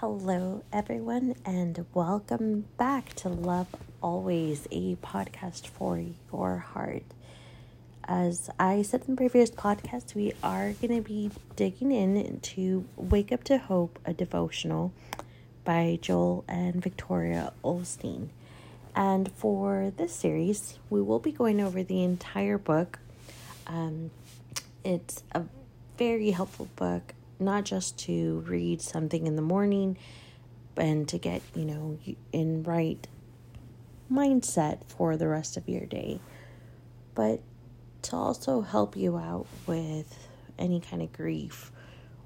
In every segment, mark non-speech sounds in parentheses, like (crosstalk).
Hello, everyone, and welcome back to Love Always, a podcast for your heart. As I said in previous podcasts, we are going to be digging in to Wake Up to Hope, a devotional by Joel and Victoria Osteen. And for this series, we will be going over the entire book. Um, it's a very helpful book, not just to read something in the morning and to get, you know, in right mindset for the rest of your day, but to also help you out with any kind of grief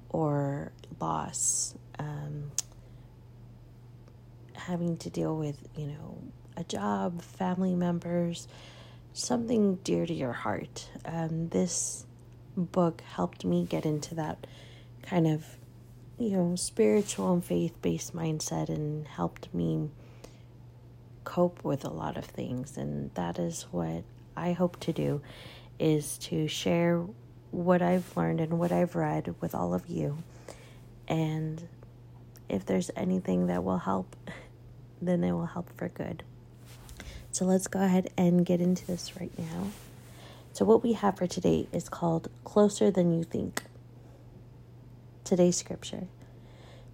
or loss, um, having to deal with, you know, a job, family members, something dear to your heart. Um, this book helped me get into that kind of, you know, spiritual and faith based mindset and helped me cope with a lot of things. And that is what I hope to do is to share what I've learned and what I've read with all of you. And if there's anything that will help, (laughs) then it will help for good. So let's go ahead and get into this right now. So, what we have for today is called Closer Than You Think. Today's scripture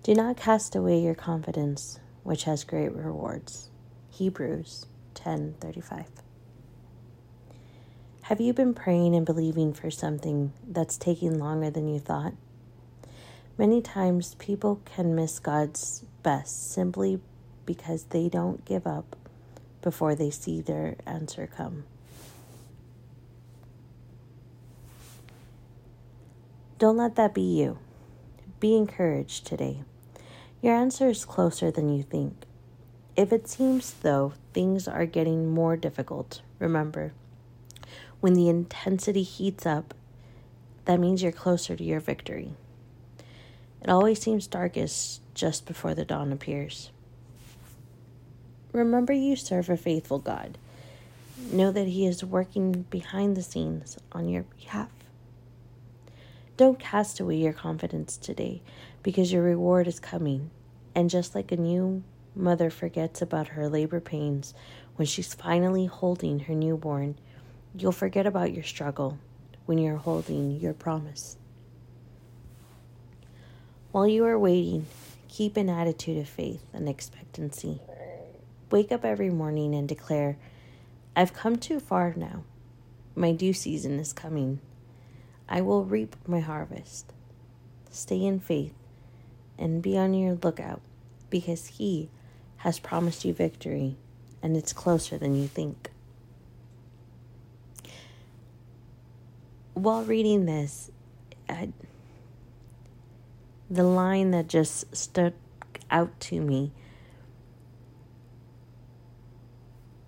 Do not cast away your confidence, which has great rewards. Hebrews 10:35. Have you been praying and believing for something that's taking longer than you thought? Many times people can miss God's best simply because they don't give up before they see their answer come. Don't let that be you. Be encouraged today. Your answer is closer than you think. If it seems, though, things are getting more difficult, remember when the intensity heats up, that means you're closer to your victory. It always seems darkest just before the dawn appears. Remember, you serve a faithful God. Know that He is working behind the scenes on your behalf. Don't cast away your confidence today because your reward is coming. And just like a new mother forgets about her labor pains when she's finally holding her newborn, You'll forget about your struggle when you're holding your promise. While you are waiting, keep an attitude of faith and expectancy. Wake up every morning and declare, I've come too far now. My due season is coming. I will reap my harvest. Stay in faith and be on your lookout because He has promised you victory and it's closer than you think. while reading this, I, the line that just stuck out to me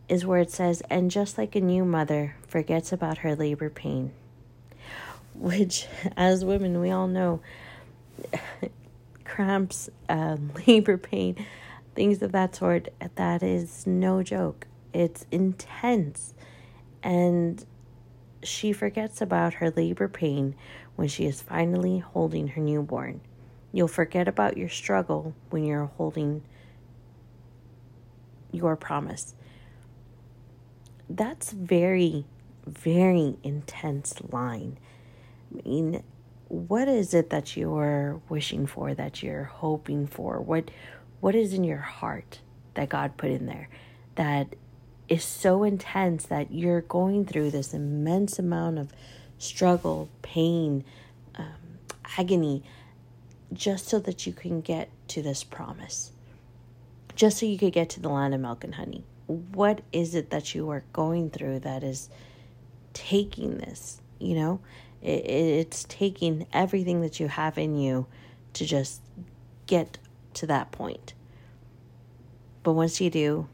is where it says, and just like a new mother forgets about her labor pain, which, as women, we all know (laughs) cramps, um, (laughs) labor pain, things of that sort, that is no joke. It's intense. And she forgets about her labor pain when she is finally holding her newborn. You'll forget about your struggle when you're holding your promise. That's very, very intense line. Mean, what is it that you're wishing for, that you're hoping for? What what is in your heart that God put in there that is so intense that you're going through this immense amount of struggle, pain, um, agony, just so that you can get to this promise, just so you could get to the land of milk and honey. What is it that you are going through that is taking this? You know, it, it's taking everything that you have in you to just get to that point. But once you do,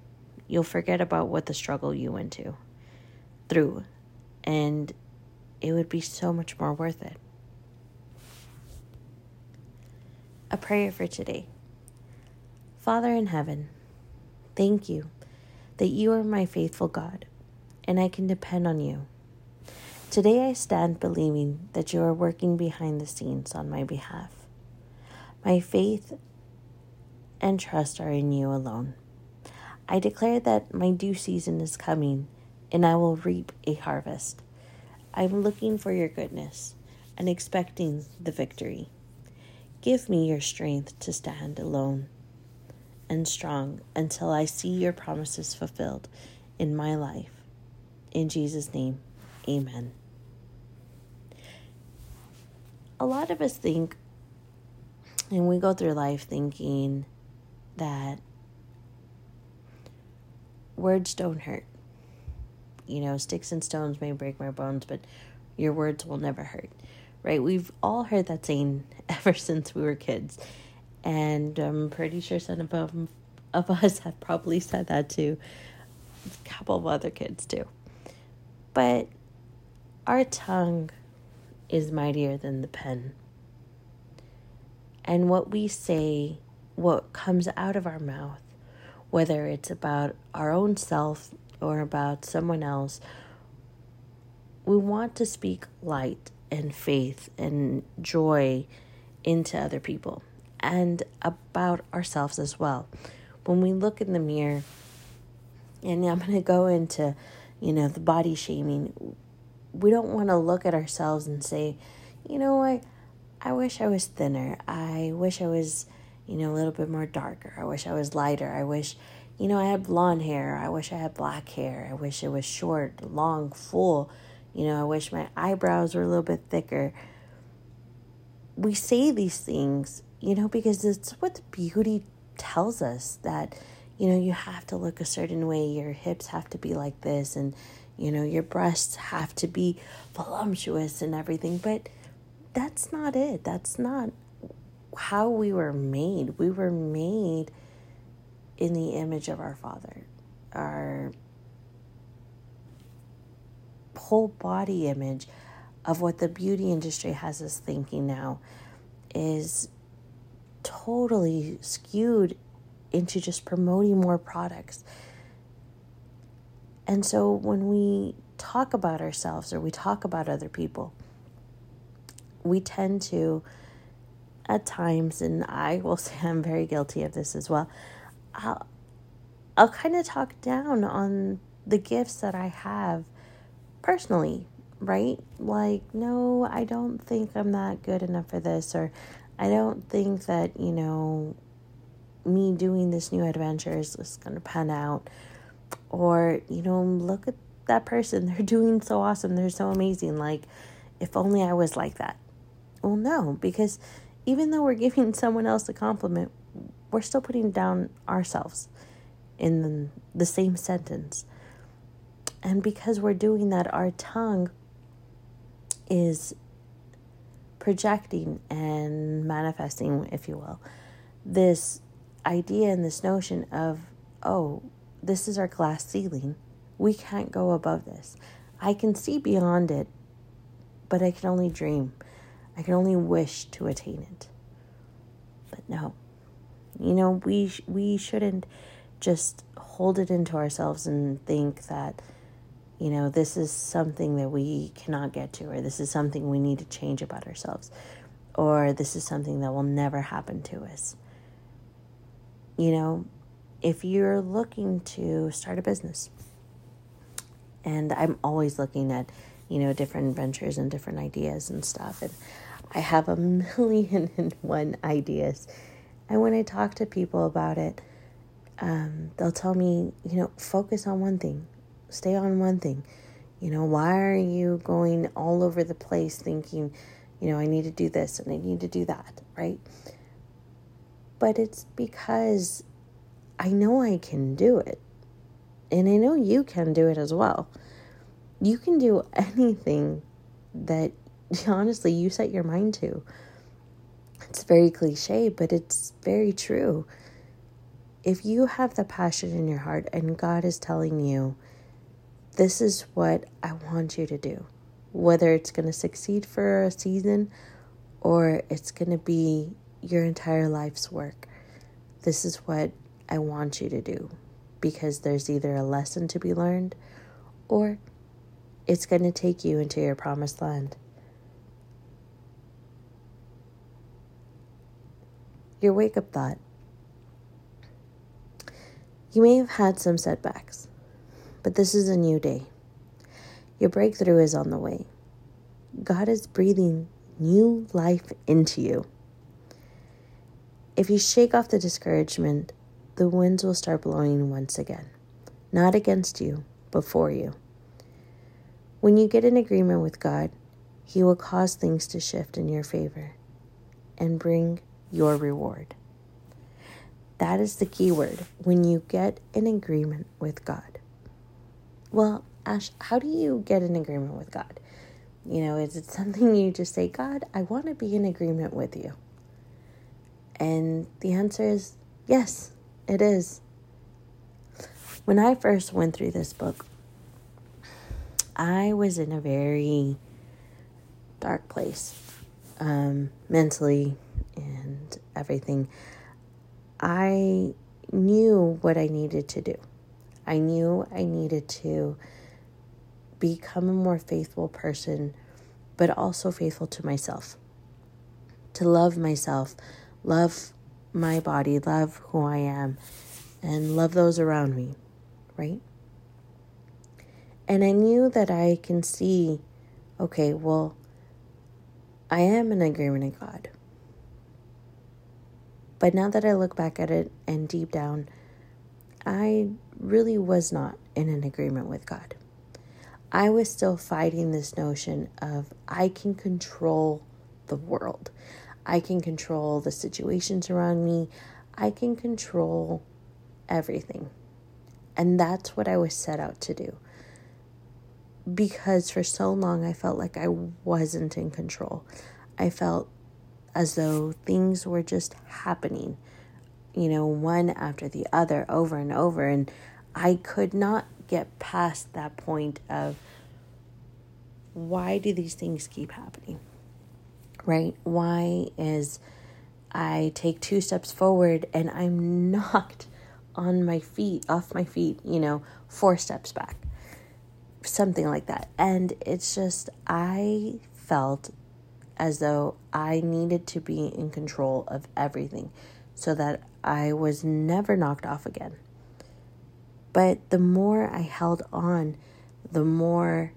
you'll forget about what the struggle you went to through and it would be so much more worth it. A prayer for today. Father in heaven, thank you that you are my faithful God and I can depend on you. Today I stand believing that you are working behind the scenes on my behalf. My faith and trust are in you alone. I declare that my due season is coming and I will reap a harvest. I'm looking for your goodness and expecting the victory. Give me your strength to stand alone and strong until I see your promises fulfilled in my life. In Jesus' name, amen. A lot of us think, and we go through life thinking that words don't hurt. You know, sticks and stones may break my bones, but your words will never hurt. Right? We've all heard that saying (laughs) ever since we were kids. And I'm pretty sure some of, them, of us have probably said that to a couple of other kids too. But our tongue is mightier than the pen. And what we say, what comes out of our mouth, whether it's about our own self or about someone else, we want to speak light and faith and joy into other people and about ourselves as well. When we look in the mirror, and I'm going to go into, you know, the body shaming, we don't want to look at ourselves and say, you know what, I wish I was thinner. I wish I was, you know, a little bit more darker. I wish I was lighter. I wish, you know, I had blonde hair. I wish I had black hair. I wish it was short, long, full. You know, I wish my eyebrows were a little bit thicker. We say these things, you know, because it's what the beauty tells us that, you know, you have to look a certain way, your hips have to be like this, and, you know, your breasts have to be voluptuous and everything. But that's not it. That's not how we were made. We were made in the image of our Father. Our whole body image of what the beauty industry has us thinking now is totally skewed into just promoting more products. And so when we talk about ourselves or we talk about other people, we tend to, at times, and I will (laughs) say I'm very guilty of this as well, I'll, I'll kind of talk down on the gifts that I have personally, right? Like, no, I don't think I'm that good enough for this, or I don't think that, you know, me doing this new adventure is just going to pan out. Or, you know, look at that person. (laughs) They're doing so awesome. They're so amazing. Like, if only I was like that. Well, no, because even though we're giving (laughs) someone else a compliment, we're still putting down ourselves in the, same sentence. And because we're doing that, our tongue is projecting and manifesting, if you will, this idea and this notion of, oh, this is our glass ceiling. We can't go above this. I can see beyond it, but I can only dream. I can only wish to attain it. But no. You know, we we shouldn't just hold it into ourselves and think that you know, this is something that we cannot get to, or this is something we need to change about ourselves, or this is something that will never happen to us. You know, if you're looking to start a business, and I'm always looking at, you know, different ventures and different ideas and stuff, and I have a (laughs) million and one ideas. And when I talk to people about it, um, they'll tell me, you know, focus on one thing stay on one thing. You know, why are you going all over the place thinking, you know, I need to do this and I need to do that, right? But it's because I know I can do it. And I know you can do it as well. You can do (laughs) anything that (laughs) honestly you set your mind to. It's very cliche, but it's very true. If you have the passion in your heart and God is telling you, this is what I want you to do. Whether it's going to succeed for a season or it's going to be your entire life's work, this is what I want you to do because there's either a lesson to be learned or it's going to take you into your promised land. Your wake up thought You may have had some setbacks, but this is a new day. Your breakthrough is on the way. God is breathing new life into you. If you shake off the discouragement, the winds will start blowing once again, not against you, but for you. When you get in agreement with God, He will cause things to shift in your favor and bring your reward. That is the key word when you get in agreement with God. Well, Ash, how do you get in agreement with God? You know, is it something you just say, God, I want to be in agreement with you? And the answer is yes, it is. When I first went through this book, I was in a very dark place um, mentally and everything. I knew what I needed to do. I knew I needed to become a more faithful person, but also faithful to myself. To love myself, love my body, love who I am, and love those around me, right? And I knew that I can see, okay, well, I am in agreement with God. But now that I look back at it and deep down, I really was not in an agreement with God. I was still fighting this notion of I can control the world. I can control the situations around me. I can control everything. And that's what I was set out to do. Because for so long I felt like I wasn't in control. I felt as though things were just happening, you know, one after the other over and over. And I could not get past that point of why do these things keep happening? Right? Why is I take two steps forward and I'm (laughs) knocked on my feet, off my feet, you know, four steps back? Something like that. And it's just, I felt as though I needed to be in control of everything so that I was never knocked off again. But the more I held on, the more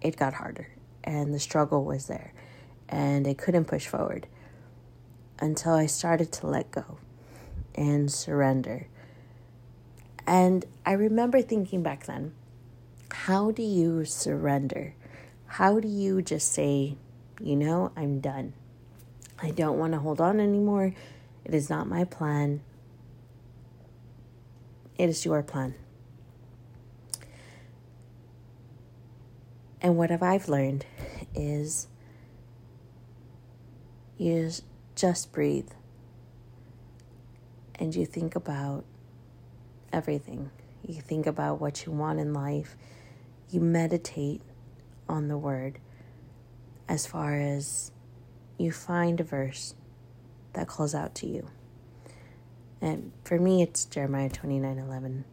it got harder and the struggle was there and I couldn't push forward until I started to let go and surrender. And I remember thinking back then, how do you surrender? How do you just say, you know, I'm done? I don't want to hold on anymore. It is not my plan. It is your plan. And what have I've learned is you just breathe and you think about everything. You think about what you want in life. You meditate on the word as far as you find a verse that calls out to you. And for me, it's Jeremiah 29 11.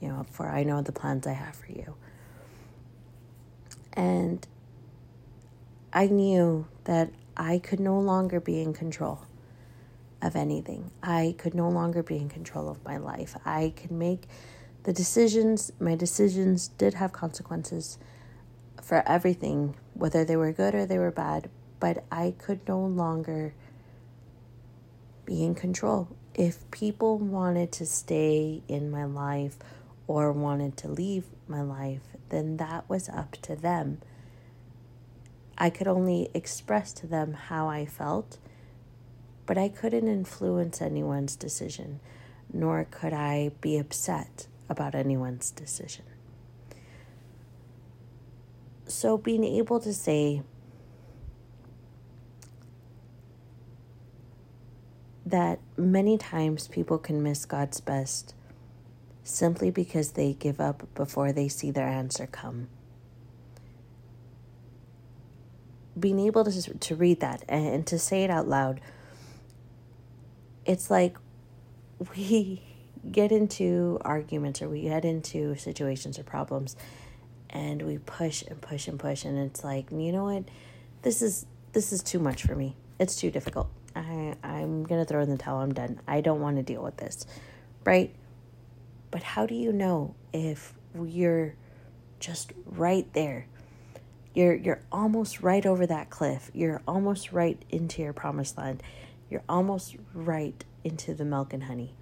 You know, for I know the plans I have for you. And I knew that I could no longer be in control of anything. I could no longer be in control of my life. I could make the decisions, my decisions did have consequences for everything, whether they were good or they were bad, but I could no longer be in control. If people wanted to stay in my life or wanted to leave my life, then that was up to them. I could only express to them how I felt, but I couldn't influence anyone's decision, nor could I be upset about anyone's decision. So, being able to say, that many times people can miss God's best simply because they give up before they see their answer come. Being able to, to read that and, and to say it out loud, it's like (laughs) we get into arguments or we get into situations or problems and we push and push and push and it's like you know what this is this is too much for me it's too difficult I, I'm to throw in the towel. I'm done. I don't want to deal with this. Right? But how do you know if you're just right there? You're you're almost right over that cliff. You're almost right into your promised land. You're almost right into the milk and honey.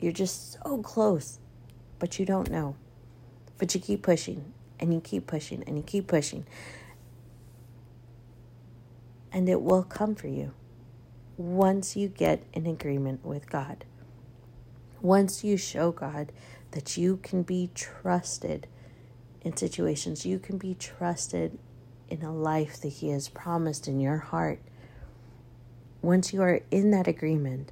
You're just so close, but you don't know. But you keep pushing and you keep pushing and you keep pushing. And it will come for you once you get in agreement with God. Once you show God that you can be trusted in situations, you can be trusted in a life that He has promised in your heart. Once you are in that agreement,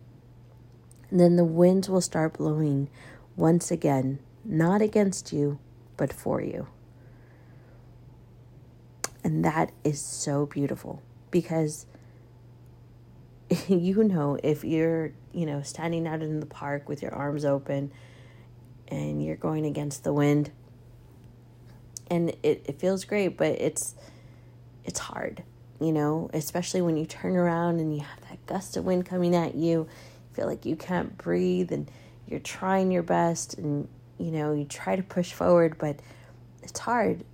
then the winds will start blowing once again, not against you, but for you. And that is so beautiful because (laughs) you know if you're, you know, standing out in the park with your arms open and you're going against the wind and it, it feels great, but it's it's hard, you know, especially when you turn around and you have that gust of wind coming at you, you feel like you can't breathe and you're trying your best and you know, you try to push forward, but it's hard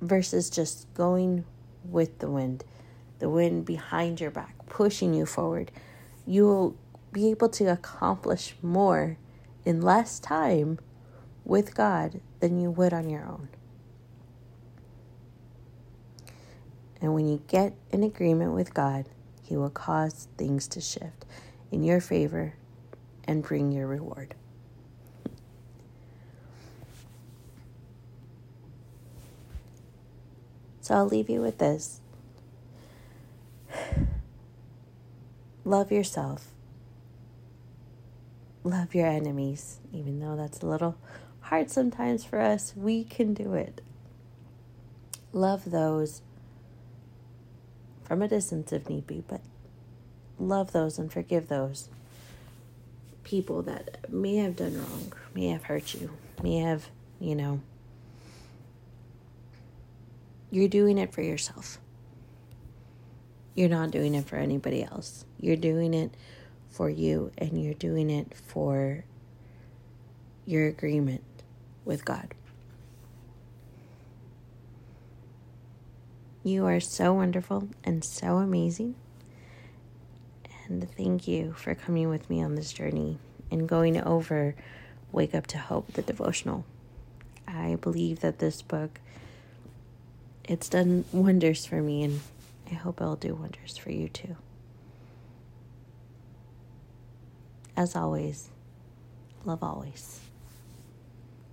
versus just going with the wind, the wind behind your back, pushing you forward. You will be able to accomplish more in less time with God than you would on your own. And when you get in agreement with God, He will cause things to shift in your favor and bring your reward. So I'll leave you with this (sighs) love yourself, love your enemies, even though that's a little hard sometimes for us. We can do it. Love those from a distance if need be, but love those and forgive those people that may have done wrong, may have hurt you, may have, you know, you're doing it for yourself. You're not doing it for anybody else. You're doing it for you and you're doing it for your agreement with God. You are so wonderful and so amazing. And thank you for coming with me on this journey and going over Wake Up to Hope, the devotional. I believe that this book it's done wonders for me, and I hope it'll do wonders for you too. As always, love always.